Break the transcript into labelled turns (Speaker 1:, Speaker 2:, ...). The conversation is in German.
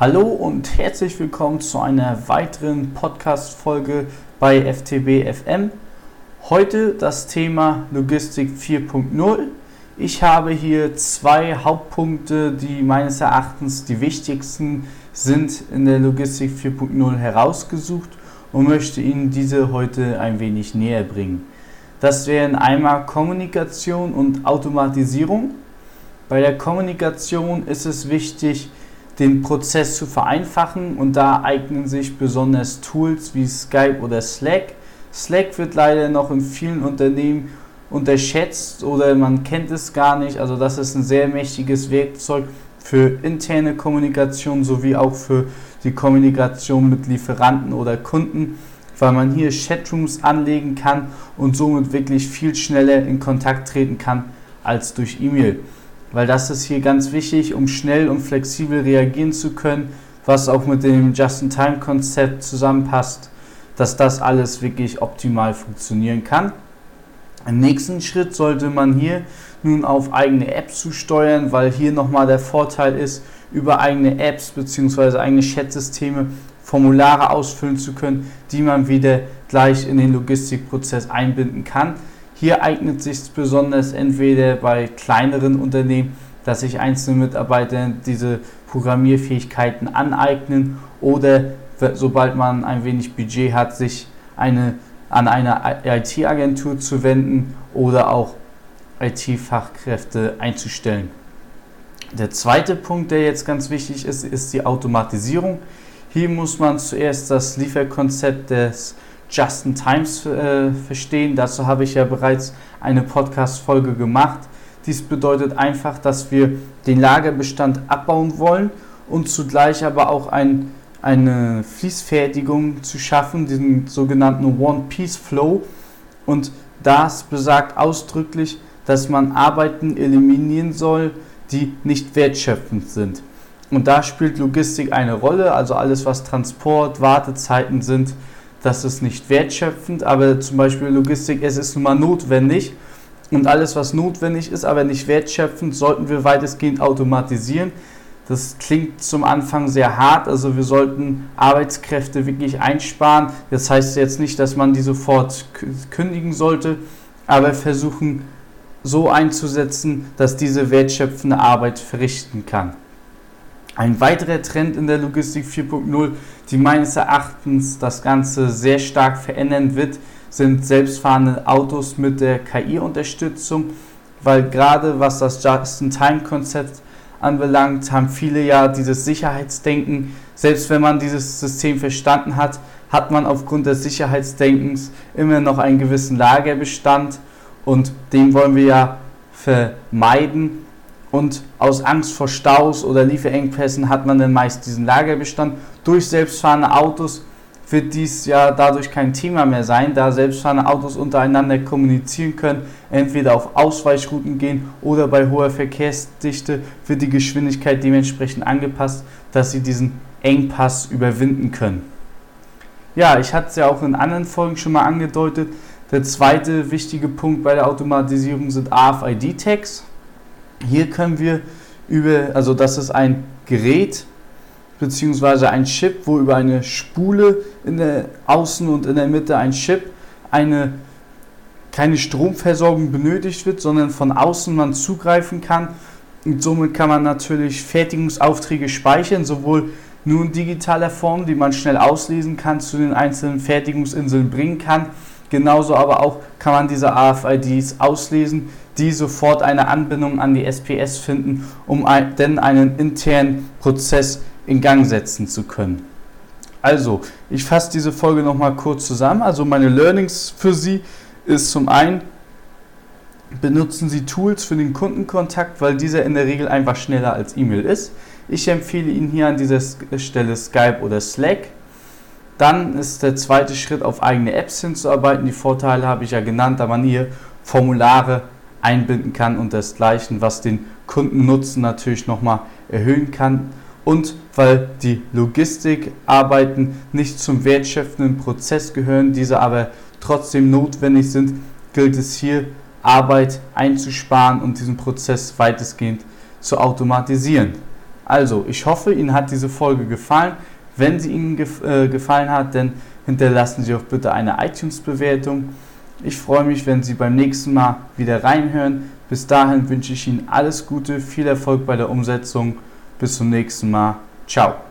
Speaker 1: Hallo und herzlich willkommen zu einer weiteren Podcast-Folge bei FTB FM. Heute das Thema Logistik 4.0. Ich habe hier zwei Hauptpunkte, die meines Erachtens die wichtigsten sind in der Logistik 4.0 herausgesucht und möchte Ihnen diese heute ein wenig näher bringen. Das wären einmal Kommunikation und Automatisierung. Bei der Kommunikation ist es wichtig, den Prozess zu vereinfachen und da eignen sich besonders Tools wie Skype oder Slack. Slack wird leider noch in vielen Unternehmen unterschätzt oder man kennt es gar nicht. Also das ist ein sehr mächtiges Werkzeug für interne Kommunikation sowie auch für die Kommunikation mit Lieferanten oder Kunden, weil man hier Chatrooms anlegen kann und somit wirklich viel schneller in Kontakt treten kann als durch E-Mail weil das ist hier ganz wichtig, um schnell und flexibel reagieren zu können, was auch mit dem Just-in-Time-Konzept zusammenpasst, dass das alles wirklich optimal funktionieren kann. Im nächsten Schritt sollte man hier nun auf eigene Apps zusteuern, weil hier nochmal der Vorteil ist, über eigene Apps bzw. eigene Chat-Systeme Formulare ausfüllen zu können, die man wieder gleich in den Logistikprozess einbinden kann. Hier eignet sich besonders entweder bei kleineren Unternehmen, dass sich einzelne Mitarbeiter diese Programmierfähigkeiten aneignen oder sobald man ein wenig Budget hat, sich eine, an eine IT-Agentur zu wenden oder auch IT-Fachkräfte einzustellen. Der zweite Punkt, der jetzt ganz wichtig ist, ist die Automatisierung. Hier muss man zuerst das Lieferkonzept des Just-in-Times äh, verstehen. Dazu habe ich ja bereits eine Podcast-Folge gemacht. Dies bedeutet einfach, dass wir den Lagerbestand abbauen wollen und zugleich aber auch ein, eine Fließfertigung zu schaffen, den sogenannten One-Piece-Flow. Und das besagt ausdrücklich, dass man Arbeiten eliminieren soll, die nicht wertschöpfend sind. Und da spielt Logistik eine Rolle, also alles, was Transport, Wartezeiten sind, das ist nicht wertschöpfend, aber zum Beispiel Logistik, es ist nun mal notwendig und alles, was notwendig ist, aber nicht wertschöpfend, sollten wir weitestgehend automatisieren. Das klingt zum Anfang sehr hart, also wir sollten Arbeitskräfte wirklich einsparen. Das heißt jetzt nicht, dass man die sofort kündigen sollte, aber versuchen so einzusetzen, dass diese wertschöpfende Arbeit verrichten kann. Ein weiterer Trend in der Logistik 4.0, die meines Erachtens das Ganze sehr stark verändern wird, sind selbstfahrende Autos mit der KI-Unterstützung, weil gerade was das Just-in-Time-Konzept anbelangt, haben viele ja dieses Sicherheitsdenken. Selbst wenn man dieses System verstanden hat, hat man aufgrund des Sicherheitsdenkens immer noch einen gewissen Lagerbestand und den wollen wir ja vermeiden und aus Angst vor Staus oder Lieferengpässen hat man dann meist diesen Lagerbestand. Durch selbstfahrende Autos wird dies ja dadurch kein Thema mehr sein, da selbstfahrende Autos untereinander kommunizieren können, entweder auf Ausweichrouten gehen oder bei hoher Verkehrsdichte wird die Geschwindigkeit dementsprechend angepasst, dass sie diesen Engpass überwinden können. Ja, ich hatte es ja auch in anderen Folgen schon mal angedeutet. Der zweite wichtige Punkt bei der Automatisierung sind AFID-Tags. Hier können wir über, also das ist ein Gerät bzw. ein Chip, wo über eine Spule in der Außen und in der Mitte ein Chip eine keine Stromversorgung benötigt wird, sondern von außen man zugreifen kann. Und somit kann man natürlich Fertigungsaufträge speichern, sowohl nur in digitaler Form, die man schnell auslesen kann, zu den einzelnen Fertigungsinseln bringen kann. Genauso aber auch kann man diese AFIDs auslesen, die sofort eine Anbindung an die SPS finden, um ein, denn einen internen Prozess in Gang setzen zu können. Also, ich fasse diese Folge nochmal kurz zusammen. Also meine Learnings für Sie ist zum einen, benutzen Sie Tools für den Kundenkontakt, weil dieser in der Regel einfach schneller als E-Mail ist. Ich empfehle Ihnen hier an dieser Stelle Skype oder Slack. Dann ist der zweite Schritt, auf eigene Apps hinzuarbeiten. Die Vorteile habe ich ja genannt, da man hier Formulare einbinden kann und desgleichen, was den Kundennutzen natürlich nochmal erhöhen kann. Und weil die Logistikarbeiten nicht zum wertschöpfenden Prozess gehören, diese aber trotzdem notwendig sind, gilt es hier, Arbeit einzusparen und diesen Prozess weitestgehend zu automatisieren. Also, ich hoffe, Ihnen hat diese Folge gefallen. Wenn sie Ihnen gef äh, gefallen hat, dann hinterlassen Sie auch bitte eine iTunes-Bewertung. Ich freue mich, wenn Sie beim nächsten Mal wieder reinhören. Bis dahin wünsche ich Ihnen alles Gute, viel Erfolg bei der Umsetzung. Bis zum nächsten Mal. Ciao.